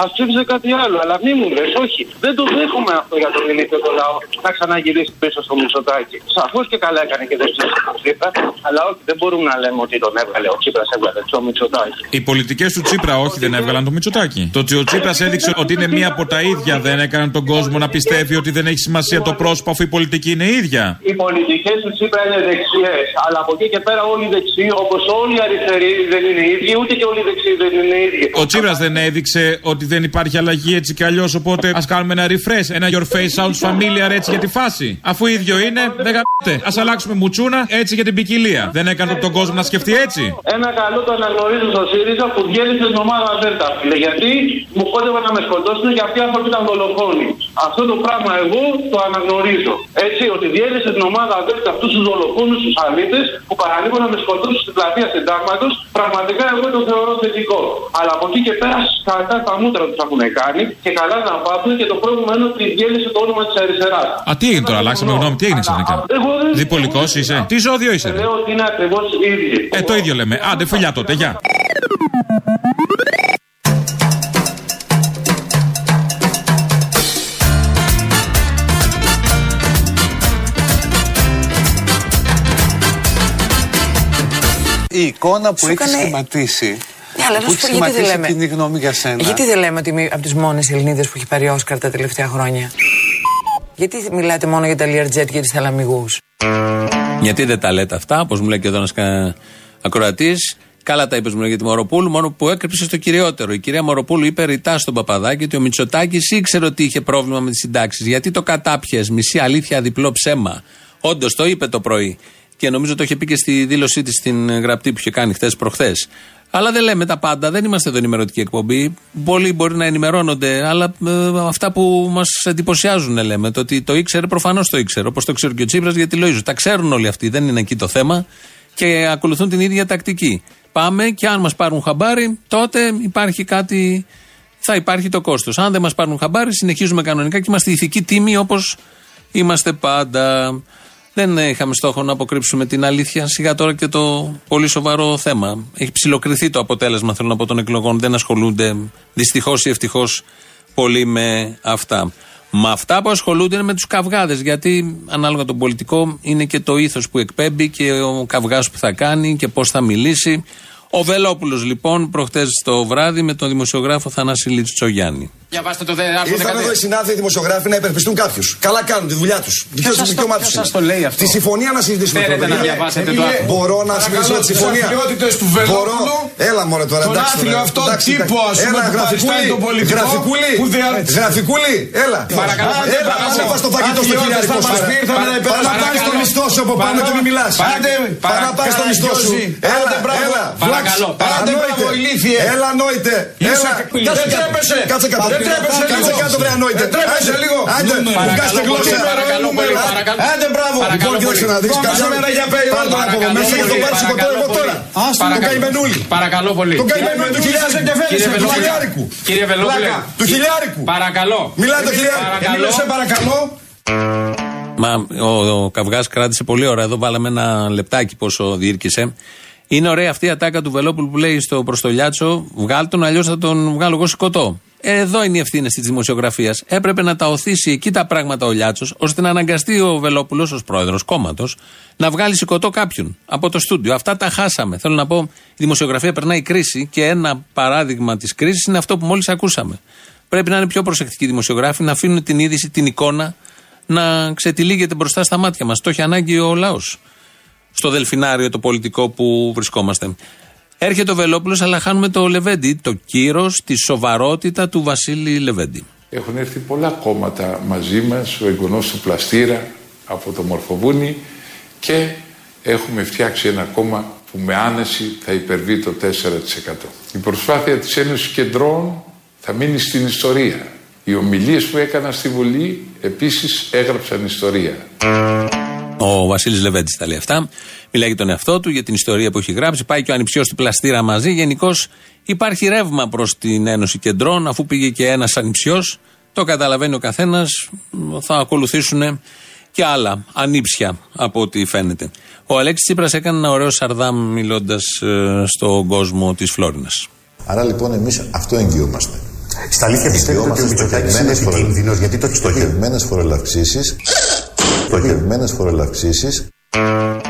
Α ψήφιζε κάτι άλλο, αλλά μη μου λες, όχι. Δεν το δέχομαι αυτό για τον ηλίθιο το λαό να ξαναγυρίσει πίσω στο Μητσοτάκη. Σαφώς και καλά έκανε και δεν ψήφισε τον Τσίπρα, αλλά όχι, δεν μπορούμε να λέμε ότι τον έβγαλε ο Τσίπρας, έβγαλε το Μητσοτάκη. Οι πολιτικές του Τσίπρα όχι δεν έβγαλαν το Μητσοτάκι. Το ότι ο Τσίπρας έδειξε ότι είναι μία από τα ίδια δεν έκαναν τον κόσμο να πιστεύει ότι δεν έχει σημασία το πρόσωπο αφού η πολιτική είναι ίδια. Οι πολιτικές του Τσίπρα είναι δεξιέ. Αλλά από εκεί και πέρα όλοι οι δεξιοί, όπως όλοι οι αριστεροί δεν είναι οι ίδιοι, ούτε και όλοι οι δεξιοί δεν είναι οι ίδιοι. Ο Τσίπρας δεν έδειξε ότι δεν υπάρχει αλλαγή έτσι κι αλλιώς. Οπότε ας κάνουμε ένα refresh, ένα your face sounds familiar έτσι για τη φάση. Αφού ίδιο είναι, δεν γαμπτε. Α αλλάξουμε μουτσούνα έτσι για την ποικιλία. Δεν έκανε τον κόσμο να σκεφτεί έτσι. Ένα καλό το αναγνωρίζω στο ΣΥΡΙΖΑ που διέλυσε την ομάδα Δέλτα. φίλε. Γιατί μου κόντευαν να με σκοτώσουν και αυτοί οι άνθρωποι ήταν δολοφόνοι. Αυτό το πράγμα εγώ το αναγνωρίζω. Έτσι, ότι διέλυσε την ομάδα Δέλτα αυτούς τους δολοφόνους, τους αλήτες που παραλίγο να με σκοτώσουν στην πλατεία συντάγματος, πραγματικά εγώ το θεωρώ θετικό. Αλλά από εκεί και πέρα κατά τα μούτρα τους έχουν κάνει και καλά να πάθουν και το πρόβλημα είναι ότι διέλυσε το όνομα της αριστεράς. Α, τι έγινε τώρα, αλλάξαμε γνώμη, τι έγινε ξαφνικά. Εγώ δεν Διπολικός είσαι; Τι ζώδιο είσαι. ρε; λέω ότι είναι ακριβώς ίδιοι. Ε, το ίδιο λέμε. Άντε, φιλιά τότε, γεια. Η εικόνα που Σου έχεις έκανε- σχηματίσει Ναι, αλλά να που σου έχεις πω γιατί δεν σχηματίσει λέμε; κοινή γνώμη για σένα. Γιατί δεν λέμε ότι είμαι από τις μόνες Ελληνίδες που έχει πάρει Όσκαρ τα τελευταία χρόνια; Γιατί μιλάτε μόνο για τα Learjet και τις θαλαμιγούς; Γιατί δεν τα λέτε αυτά, όπως μου λέει και εδώ ένας ακροατής. Καλά τα είπες μου λέει για τη Μοροπούλου, μόνο που έκρυψε στο κυριότερο. Η κυρία Μοροπούλου είπε ρητά στον Παπαδάκη ότι ο Μητσοτάκης ήξερε ότι είχε πρόβλημα με τις συντάξεις. Γιατί το κατάπιες, μισή αλήθεια, διπλό ψέμα. Όντως το είπε το πρωί. Και νομίζω το είχε πει και στη δήλωσή της στην γραπτή που είχε κάνει χθες προχθές. Αλλά δεν λέμε τα πάντα, δεν είμαστε εδώ ενημερωτική εκπομπή. Πολλοί μπορεί να ενημερώνονται, αλλά ε, αυτά που μας εντυπωσιάζουν λέμε. Το ότι το ήξερε, προφανώς το ήξερε. Όπως το ξέρει και ο Τσίπρας για τη Λοίζου. Τα ξέρουν όλοι αυτοί, δεν είναι εκεί το θέμα και ακολουθούν την ίδια τακτική. Πάμε και αν μας πάρουν χαμπάρι, τότε υπάρχει κάτι. Θα υπάρχει το κόστος. Αν δεν μας πάρουν χαμπάρι, συνεχίζουμε κανονικά και είμαστε ηθικοί τίμοι όπως είμαστε πάντα. Δεν είχαμε στόχο να αποκρύψουμε την αλήθεια. Σιγά τώρα και το πολύ σοβαρό θέμα. Έχει ψηλοκριθεί το αποτέλεσμα, θέλω να πω, των εκλογών. Δεν ασχολούνται δυστυχώς ή ευτυχώς πολύ με αυτά. Με αυτά που ασχολούνται είναι με τους καυγάδες. Γιατί ανάλογα τον πολιτικό είναι και το ήθος που εκπέμπει και ο καυγάς που θα κάνει και πώς θα μιλήσει. Ο Βελόπουλος λοιπόν προχτές το βράδυ με τον δημοσιογράφο Θανάση Λιτσογιάννη. Διαβάστε το δε, άρθρο Ήρθαν 13. εδώ οι συνάδελφοι δημοσιογράφοι να υπερπιστούν κάποιους. Καλά κάνουν τη δουλειά τους. Δικαίως τους σας το- δικαιωμά ποιος του. σας το λέει αυτό; Τη συμφωνία να συζητήσουμε Θέλετε τώρα, να παιδιά. διαβάσετε Ε, το ε, άρθρο. Μπορώ να Παρακαλώ, συζητήσουμε τη τις συμφωνία. αφιλιότητες του Μπορώ. Βελόπουλου, Έλα μόνο τώρα, τον εντάξει. άθλιο τώρα, αυτό εντάξει, τύπο, ας πούμε, Έλα, που γραφικούλη. παριστάνει τον πολιτικό, Γραφικούλη. που δια- Γραφικούλη. Έλα. Παρακαλώ, Έλα, δεν άμα παρακαλώ. πας στο φαγητό στο Άθλιώτες χιλιάρικο θα μας σου. πει, ήρθαμε να Παρα- υπερασπίσουμε. Παρά πάει στο Παρακαλώ. μισθό σου από πάνω και μην μιλάς. Άντε, Παρά πάει στο μισθό σου. παρακαλώ. Έλα, Άντε, μπράβο. έλα. Παρακαλώ. Βλάξ. Άντε, μπράβο, Ανόητε. ηλίθιε. Έλα, νόητε. Είσαι Έλα. κα- Κάτσε Δεν κάτω. τρέπεσαι. Κάτσε κάτω. Δεν τρέπεσαι Κάτσε λίγο. κάτω, βρε ανόητε. Δεν τρέπεσαι Άντε, λίγο. Άντε, Νούμερο. βγάστε Παρακαλώ γλώσσα. πολύ, παρακαλώ πολύ, παρακαλώ. Άντε, μπράβο. Παρακαλώ Λοιπόν, κοίταξε πολύ. να δεις. Κόμμα Καλά. σήμερα για πέρα, Πάρ' τον από εδώ μέσα και τον πάρεις σηκωτό εγώ τώρα. Άστο τον καημενούλη. Παρακαλώ πολύ. Τον καημενούλη του χιλιάρικου. Κύριε Του Βελόπουλε. χιλιάρικου. Κύριε Βελόπουλε. Πλάκα. Του χιλιάρικου. Παρακαλώ. Μιλάει το χιλιάρικο. Παρακαλώ. Εμίλε σε παρακαλώ. Μα ο, ο καυγάς κράτησε πολύ ώρα. Εδώ βάλαμε ένα λεπτάκι πόσο διήρκησε. Είναι ωραία αυτή η ατάκα του Βελόπουλου που λέει στο Προστολιάτσο: Βγάλ τον, αλλιώς θα τον βγάλω εγώ σηκωτό. Εδώ είναι η ευθύνη της δημοσιογραφίας. Έπρεπε να τα οθήσει εκεί τα πράγματα ο Λιάτσος, ώστε να αναγκαστεί ο Βελόπουλος ως πρόεδρος κόμματος να βγάλει σηκωτό κάποιον από το στούντιο. Αυτά τα χάσαμε. Θέλω να πω, η δημοσιογραφία περνάει κρίση και ένα παράδειγμα της κρίσης είναι αυτό που μόλις ακούσαμε. Πρέπει να είναι πιο προσεκτικοί οι δημοσιογράφοι, να αφήνουν την είδηση, την εικόνα να ξετυλίγεται μπροστά στα μάτια μας. Το έχει ανάγκη ο λαός. Στο δελφινάριο το πολιτικό που βρισκόμαστε. Έρχεται ο Βελόπουλος, αλλά χάνουμε το Λεβέντι, το κύρος, τη σοβαρότητα του Βασίλη Λεβέντι. Έχουν έρθει πολλά κόμματα μαζί μας, ο εγγονός του Πλαστήρα από το Μορφοβούνι και έχουμε φτιάξει ένα κόμμα που με άνεση θα υπερβεί το 4%. Η προσπάθεια της Ένωσης Κεντρών θα μείνει στην ιστορία. Οι ομιλίες που έκανα στη Βουλή επίσης έγραψαν ιστορία. Ο Βασίλης Λεβέντης τα λέει αυτά. Μιλάει για τον εαυτό του, για την ιστορία που έχει γράψει. Πάει και ο ανιψιός του πλαστήρα μαζί. Γενικώς υπάρχει ρεύμα προς την Ένωση Κεντρών, αφού πήγε και ένας ανιψιός. Το καταλαβαίνει ο καθένας. Θα ακολουθήσουν και άλλα ανήψια από ό,τι φαίνεται. Ο Αλέξης Τσίπρας έκανε ένα ωραίο σαρδάμ μιλώντας στον κόσμο της Φλόρινας. Άρα λοιπόν εμείς αυτό εγγυόμαστε. Στα αλήθεια πιστεύετε ότι ο Μητσοτάκης είναι επικίνδυνος γιατί το έχει στοχεύει. Στοχευμένες φορολαυξήσεις. Στοχευμένες φορολαυξήσεις.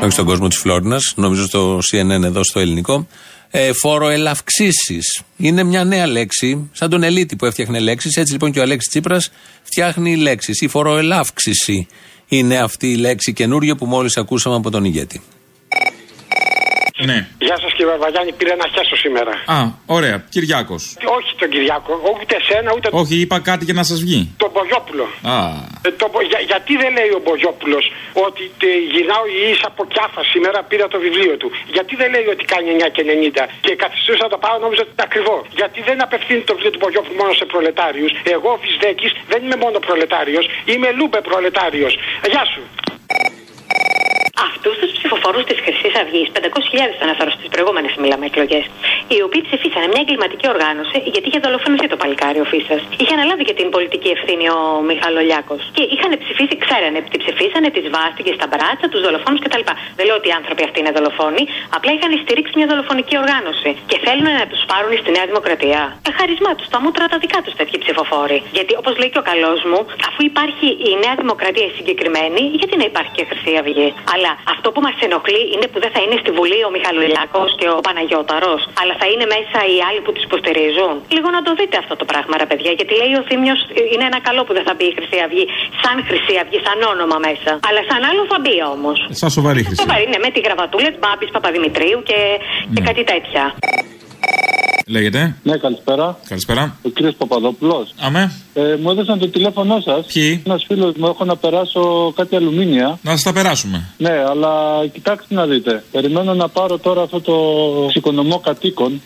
όχι στον κόσμο της Φλόρινας, νομίζω στο CNN εδώ στο ελληνικό. Ε, φοροελαυξήσεις. Είναι μια νέα λέξη, σαν τον Ελίτη που έφτιαχνε λέξεις. Έτσι λοιπόν και ο Αλέξης Τσίπρας φτιάχνει λέξεις. Η φοροελάυξηση είναι αυτή η λέξη καινούργια που μόλις ακούσαμε από τον ηγέτη. Ναι. Γεια σας κύριε Βαρβαγιάννη, πήρα να χιάσω σήμερα. Α, ωραία. Κυριάκος. Όχι τον Κυριάκο, ούτε εσένα ούτε Όχι, είπα κάτι για να σας βγει. τον Μπογιόπουλο. Α. Ε, το, Μπο- για- γιατί δεν λέει ο Μπογιόπουλο ότι τε, γυρνάω εις από Κιάφα σήμερα πήρα το βιβλίο του. Γιατί δεν λέει ότι κάνει 9 και 90 και καθιστούσα να το πάω νόμιζα ότι είναι ακριβό. Γιατί δεν απευθύνει το βιβλίο του Μπογιόπουλου μόνο σε προλετάριους. Εγώ ο Βυσδέκη δεν είμαι μόνο προλετάριος, είμαι λούμπε προλετάριος. Γεια σου. Αυτούς τους ψηφοφόρους της Χρυσής Αυγής, 500.000 αναφέρω στις προηγούμενες μιλάμε εκλογές, οι οποίοι ψηφίσανε μια εγκληματική οργάνωση γιατί είχε δολοφονηθεί το παλικάρι ο Φίσα. Είχε αναλάβει και την πολιτική ευθύνη ο Μιχαλολιάκος. Και είχαν ψηφίσει, ξέρανε τι ψηφίσανε, τις βάστηκε στα μπράτσα, τους δολοφόνους κτλ. Δεν λέω ότι οι άνθρωποι αυτοί είναι δολοφόνοι, απλά είχαν στηρίξει μια δολοφονική οργάνωση. Και θέλουν να τους πάρουν στη Νέα Δημοκρατία. Ε, χαρισμά τους, τα μούτρα τα δικά τους τέτοιοι ψηφοφόροι. Γιατί όπως λέει και ο καλός μου, αφού υπάρχει η Νέα Δημοκρατία η συγκεκριμένη, γιατί να υπάρχει και η Χρυσή Αυγή. Αλλά αυτό που μας ενοχλεί είναι που δεν θα είναι στη Βουλή ο Μιχαλολιάκο και ο Παναγιώταρος, αλλά θα είναι μέσα οι άλλοι που τους υποστηρίζουν. Λίγο να το δείτε αυτό το πράγμα, ρε παιδιά. Γιατί λέει ο Θήμιος είναι ένα καλό που δεν θα μπει η Χρυσή Αυγή σαν Χρυσή Αυγή, σαν όνομα μέσα. Αλλά σαν άλλο θα μπει όμως. Σαν σοβαρή χρυσή. Σοβαρή, ναι, με τη γραβατούλα τη Μπάμπης Παπαδημητρίου και, και κάτι τέτοια. Λέγεται. Ναι, καλησπέρα. Καλησπέρα. Ο κύριος Παπαδόπουλος. Αμέ. Ε, μου έδωσαν το τηλέφωνό σας. Ποιοι; Ένας φίλος μου έχω να περάσω κάτι αλουμίνια. Να σας τα περάσουμε. Ναι, αλλά κοιτάξτε να δείτε. Περιμένω να πάρω τώρα αυτό το εξοικονομώ κατοίκων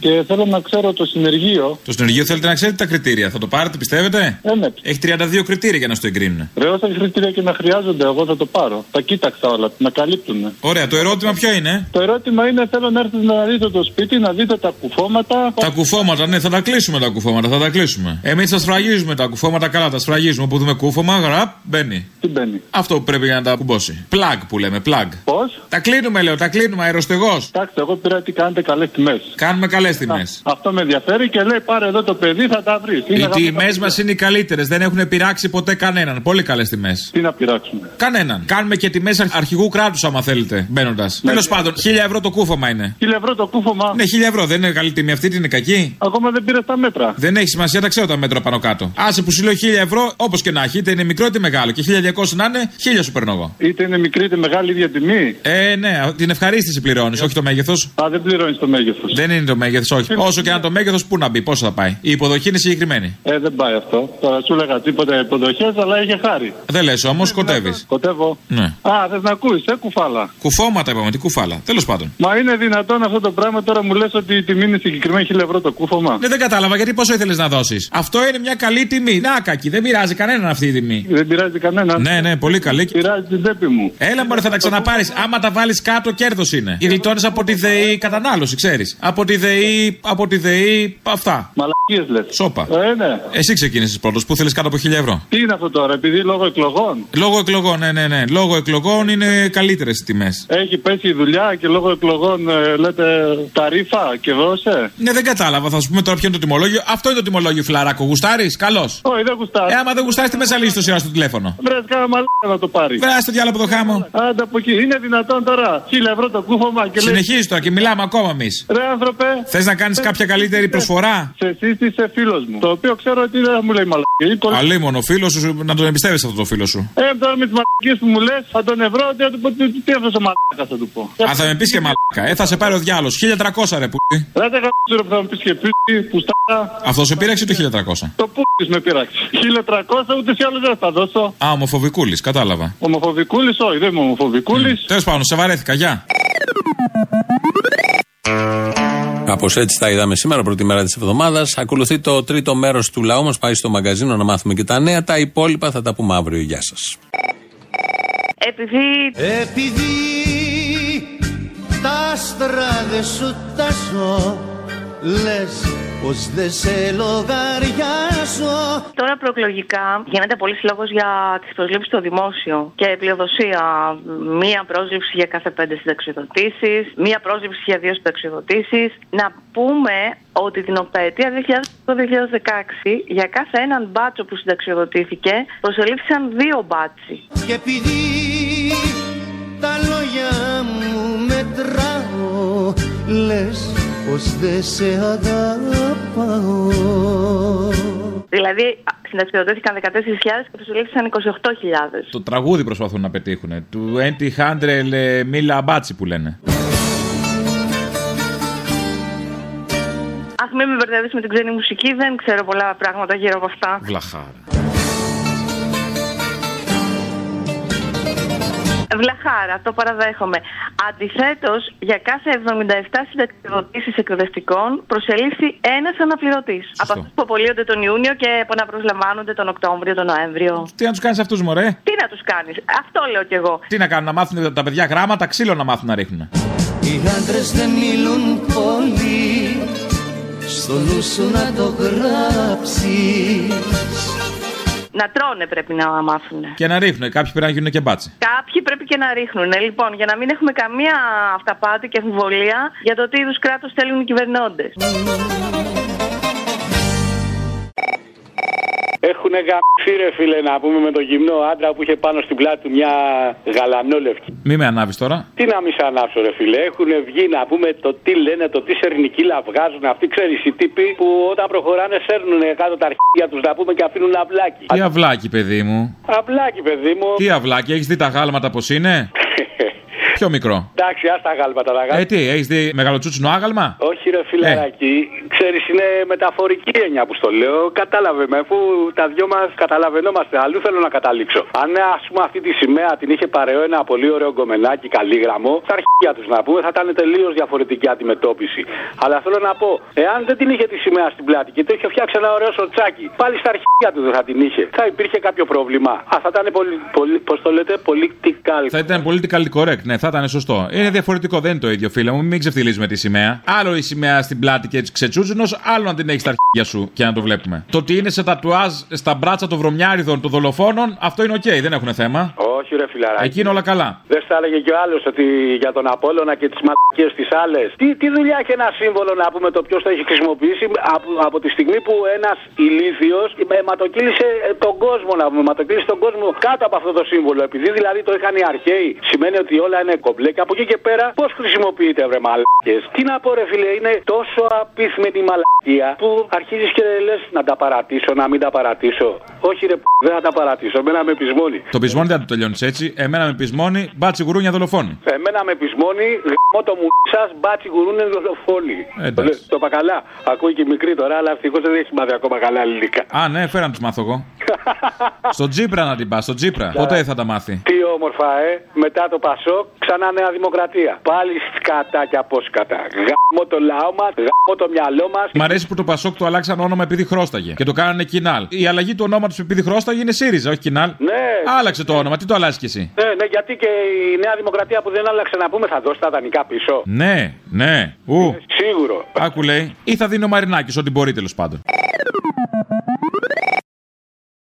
και θέλω να ξέρω το συνεργείο. Το συνεργείο θέλετε να ξέρετε τα κριτήρια. Θα το πάρετε, πιστεύετε; Ε, ναι. Έχει 32 κριτήρια για να στο εγκρίνουν. Ρε, όσα κριτήρια και να χρειάζονται, εγώ θα το πάρω. Τα κοίταξα όλα, να καλύπτουν. Ωραία, το ερώτημα ποιο είναι; Το ερώτημα είναι: θέλω να έρθετε να δείτε το σπίτι, να δείτε τα κουφώματα. Τα κουφώματα, ναι, θα τα κλείσουμε τα κουφώματα, θα τα κλείσουμε. Εμείς τα σφραγίζουμε τα κουφώματα καλά, τα σφραγίζουμε. Όπου δούμε κούφωμα, γραπ, μπαίνει. Τι μπαίνει; Αυτό που πρέπει για να τα κουμπώσει. Plug που λέμε, plug. Πώς; Τα κλείνουμε, λέω, τα κλείνουμε, αεροστεγός. Εντάξει, εγώ πήρα τι κάνετε καλές τιμές. Κάνουμε καλές τιμές. Αυτό με ενδιαφέρει και λέει: πάρε εδώ το παιδί, θα τα βρεις. Οι τιμές μας είναι οι καλύτερες, δεν έχουν πειράξει ποτέ κανέναν. Πολύ καλές τιμές. Τι να πειράξουμε. Κανέναν. Κάνουμε και τιμές αρχηγού κράτους, άμα θέλετε, μπαίνοντας. Τέλος πάντων, 1000 ευρώ το κούφωμα είναι. 1000 ευρώ το κούφωμα. Ναι, 1000 ευρώ δεν είναι καλή τιμή. Αυτή την είναι κακή; Ακόμα δεν πήρες τα μέτρα. Δεν έχει σημασία, τα ξέρω τα μέτρα πάνω κάτω. Άσε που σου λέω 1000 ευρώ, όπως και να έχει, είτε είναι μικρό είτε μεγάλο. Και 1200 να είναι, 1000 σου παίρνω εγώ. Είτε είναι μικρή είτε μεγάλη ίδια τιμή. Ε, ναι, την ευχαρίστηση πληρώνεις, όχι το μέγεθος. Α, δεν πληρώνεις το μέγεθος. Δεν είναι το μέγεθος, όχι. Όσο και αν το μέγεθος, πού να μπει, πόσο θα πάει. Η υποδοχή είναι συγκεκριμένη. Ε, δεν πάει αυτό. Τώρα σου λέγα τίποτα υποδοχές, αλλά είχε χάρη. Δεν λες όμως, σκοτεύει. Σκοτεύω. Ναι. Α, θες να ακούεις, ε, κουφάλα. Κουφώματα είπαμε, τι κουφάλα. Τέλος πάντων. Μα είναι δυνατόν αυτό το πράγμα τώρα μου λες ότι η τιμή είναι συγκεκριμένη 1000 ευρώ το κούφωμα. Ναι, δεν κατάλαβα γιατί πόσο ήθελες να δώσεις. Αυτό είναι μια καλή τιμή. Να, κακή, δεν πειράζει κανέναν αυτή η τιμή. Δεν πειράζει κανέναν. Ναι, ναι, πολύ καλή. Πειράζει την τσέπη μου. Έλα, μπορεί θα τα ξαναπάρεις. Άμα τα βάλεις κάτω, κέρδος είναι. Γλιτώνεις από τη ΔΕΗ κατανάλωση, ξέρεις. Από τη ΔΕΗ, από τη ΔΕΗ, αυτά. Μαλακίες λες. Σόπα. Ε, ναι. Εσύ ξεκίνησες πρώτος που θέλεις κάτω από 1000 ευρώ; Τι είναι αυτό τώρα, επειδή λόγω εκλογών. Λόγω εκλογών, ναι, ναι, ναι. Λόγω εκλογών είναι καλύτερες οι τιμές. Έχει πέσει η δουλειά και λόγω εκλογών ε, λέτε ταρήφα και δώσε. Ναι, δεν κατάλαβα. Θα σου πούμε τώρα ποιο είναι το τιμολόγιο. Αυτό είναι το τιμολόγιο, φιλαράκο. Γουστάρι, καλώς. Όχι, δεν γουστάρι. Ε, άμα δεν γουστάρι, τι μέσα λύσει το σειρά στο τηλέφωνο; Βρες, κάνα μαλάκα να το πάρεις. Βρες, το διάλογο από το χάμο. Άντε από εκεί. Είναι δυνατόν τώρα. Χίλια ευρώ το κούφωμα και λέει. Συνεχίζεις τώρα και μιλάμε ακόμα εμείς. Ρε, άνθρωπε. Θες να κάνεις κάποια καλύτερη προσφορά; Σε σύστησε φίλος μου. Το οποίο ξέρω ότι δεν θα μου λέει μαλακή. Αλίμονο, φίλος σου, να τον εμπιστεύει αυτό το φίλο σου. Ε, τώρα με τις μαλακίες που μου λες, θα τον ευρώ, τι θα του πω, τι, τι αυτό ο μαλάκα θα του πω. Α, θα με πεις και μαλάκα. Ε, θα σε πάρει ο διάλος. 1300 ρε που. Δεν θα ξέρω που θα μου πεις και πει, που στάρα. Αυτό σε πείραξε το 1300. Το που με πείραξε. 1300 ούτε σε άλλο δεν θα δώσω. Α, ομοφοβικούλης, κατάλαβα. Ομοφοβικούλης, όχι, δεν είμαι ομοφοβικούλης. Τέλος πάντων, σε βαρέθηκα, γεια. Κάπως έτσι τα είδαμε σήμερα, πρώτη μέρα της εβδομάδας. Ακολουθεί το τρίτο μέρος του λαού μας. Πάει στο μαγκαζίνο να μάθουμε και τα νέα. Τα υπόλοιπα θα τα πούμε αύριο. Γεια σας. Επειδή... Επειδή τα άστρα δεν σου τα ζω Λες πως δεν σε λογαριάζω Τώρα προεκλογικά γίνεται πολύ λόγος για τις προσλήψεις στο δημόσιο και πλειοδοσία. Μία πρόσληψη για κάθε πέντε συνταξιοδοτήσεις, μία πρόσληψη για δύο συνταξιοδοτήσεις. Να πούμε ότι την οπέτεια 2000-2016 για κάθε έναν μπάτσο που συνταξιοδοτήθηκε προσελήφθησαν δύο μπάτσι. Και επειδή τα λόγια μου μετράω Λες πως δεν σε αγαπάω Δηλαδή συνταξιοδοτήθηκαν 14.000 και προσελήφθησαν 28.000. Το τραγούδι προσπαθούν να πετύχουν. Του Έντι Χάντρελ Μίλα Μπάτσι που λένε. Αχ, μην με μπερδεύεις με την ξένη μουσική, δεν ξέρω πολλά πράγματα γύρω από αυτά. Βλαχάρα. Βλαχάρα, το παραδέχομαι. Αντιθέτως, για κάθε 77 συνταξιδοτήσει εκπαιδευτικών προσελήφθη ένας αναπληρωτής. Από αυτούς που απολύονται τον Ιούνιο και επαναπροσλαμβάνονται τον Οκτώβριο, τον Νοέμβριο. Τι να τους κάνεις αυτούς, Μωρέ; Τι να τους κάνεις, αυτό λέω κι εγώ. Τι να κάνουν, να μάθουν τα παιδιά γράμματα, ξύλο να μάθουν να ρίχνουν. Οι άντρες δεν μιλούν πολύ Στο νου σου να το γράψεις Να τρώνε πρέπει να μάθουν. Και να ρίχνουν. Κάποιοι πρέπει να γίνουν και μπάτσι. Κάποιοι πρέπει και να ρίχνουν. Λοιπόν, για να μην έχουμε καμία αυταπάτη και αμφιβολία για το τι είδους κράτος θέλουν οι κυβερνώντες. Έχουν Είχουνε γαμφεί ρε φίλε να πούμε με το γυμνό άντρα που είχε πάνω στην πλάτη του μια γαλανόλευκη. Μη με ανάβεις τώρα. Τι να μη σε ανάψω ρε φίλε, έχουν βγει να πούμε το τι λένε, το τι σερνικίλα βγάζουν. Αυτοί ξέρεις οι τύποι που όταν προχωράνε σέρνουν κάτω τα αρχίδια τους να πούμε και αφήνουν αυλάκι. Τι αυλάκι, παιδί μου. Αυλάκι παιδί μου. Τι αυλάκι, έχεις δει τα γάλματα πώς είναι; Πιο μικρό. Εντάξει, α τα γάλματα τα γάλματα. Ε, τι, έχεις δει μεγαλοτσούτσινο άγαλμα; Όχι, ρε φιλαράκι. Ξέρεις, είναι μεταφορική έννοια που στο λέω. Κατάλαβε με, αφού τα δυο μας καταλαβαίνόμαστε. Αλλού θέλω να καταλήξω. Αν ας πούμε αυτή τη σημαία την είχε παρεώ ένα πολύ ωραίο γκομενάκι καλήγραμμο, τα αρχεία τους να πούμε θα ήταν τελείως διαφορετική αντιμετώπιση. Αλλά θέλω να πω, εάν δεν την είχε τη σημαία στην πλάτη και το είχε φτιάξει ένα ωραίο σορτσάκι, πάλι στα αρχεία του δεν θα την είχε. Θα υπήρχε κάποιο πρόβλημα. Α, θα ήταν πολύ, πολύ πώς το λέτε, political. Θα ήταν political correct, ναι, θα ήταν σωστό. Είναι διαφορετικό, δεν είναι το ίδιο, φίλε μου. Μην ξεφτιλίζουμε τη σημαία. Άλλο η σημαία στην πλάτη και έτσι ξετσούτσινο, άλλο να την έχεις στα αρχεία σου και να το βλέπουμε. Το ότι είναι σε τατουάζ στα μπράτσα των βρωμιάριδων των δολοφόνων, αυτό είναι οκ, δεν έχουν θέμα. Όχι, ρε φιλαράκι. Εκεί είναι όλα καλά. Δεν στα έλεγε και ο άλλος ότι για τον Απόλλωνα και τις μαλακίες τις άλλες. Τι, τι δουλειά έχει ένα σύμβολο να πούμε το ποιος το έχει χρησιμοποιήσει από, από τη στιγμή που ένας ηλίθιος αιματοκύλησε τον κόσμο να πούμε. Αιματοκύλησε τον κόσμο κάτω από αυτό το σύμβολο. Επειδή δηλαδή το είχαν οι αρχαίοι, σημαίνει ότι όλα είναι κομπλέ. Και από εκεί και πέρα πώς χρησιμοποιείται, βρε μαλακίε. Τι να πω, ρε φίλε, είναι τόσο απίθμενη μαλακία που αρχίζεις και λες να τα παρατήσω, να μην τα παρατήσω. Όχι, ρε, δεν θα τα παρατήσω. Εμένα με πεισμόνει. Το πεισμόνι δεν το τελειώνεις έτσι. Εμένα με πεισμόνι, μπάτσι γουρούνια δολοφόνη. Εμένα με πεισμόνι, γαμώ το μου σας, μπάτσι γουρούνια δολοφόνη. Εντάξει. Το είπα καλά. Ακούει και μικρή τώρα, αλλά ευτυχώς δεν έχει μάθει ακόμα καλά ελληνικά. Α, ναι, φέραν τους μάθω εγώ. Στο Τζίπρα να την πας, στο Τζίπρα. Ποτέ θα τα μάθει; Τι όμορφα, ε. Μετά το Πασόκ, ξανά Νέα Δημοκρατία. Πάλι σκατά και από σκατά. Γαμώ το λαό μας, γαμώ το μυαλό μας. Μ' αρέσει που το Πασόκ το αλλάξαν όνομα επειδή χρώσταγε και το κάνανε κοινάλ. Η αλλαγή του ονόματος επειδή χρώσταγε είναι ΣΥΡΙΖΑ, όχι κοινάλ. Ναι. Άλλαξε το όνομα, τι το αλλάζεις κι εσύ; Ναι, ναι, γιατί και η Νέα Δημοκρατία που δεν άλλαξε να πούμε θα δώσει τα δανεικά πίσω. Ναι, ναι. Ου. Σίγουρο. Άκου λέει. Ή θα δίνει ο Μαρινάκης, ό,τι μπορεί τέλος πάντων.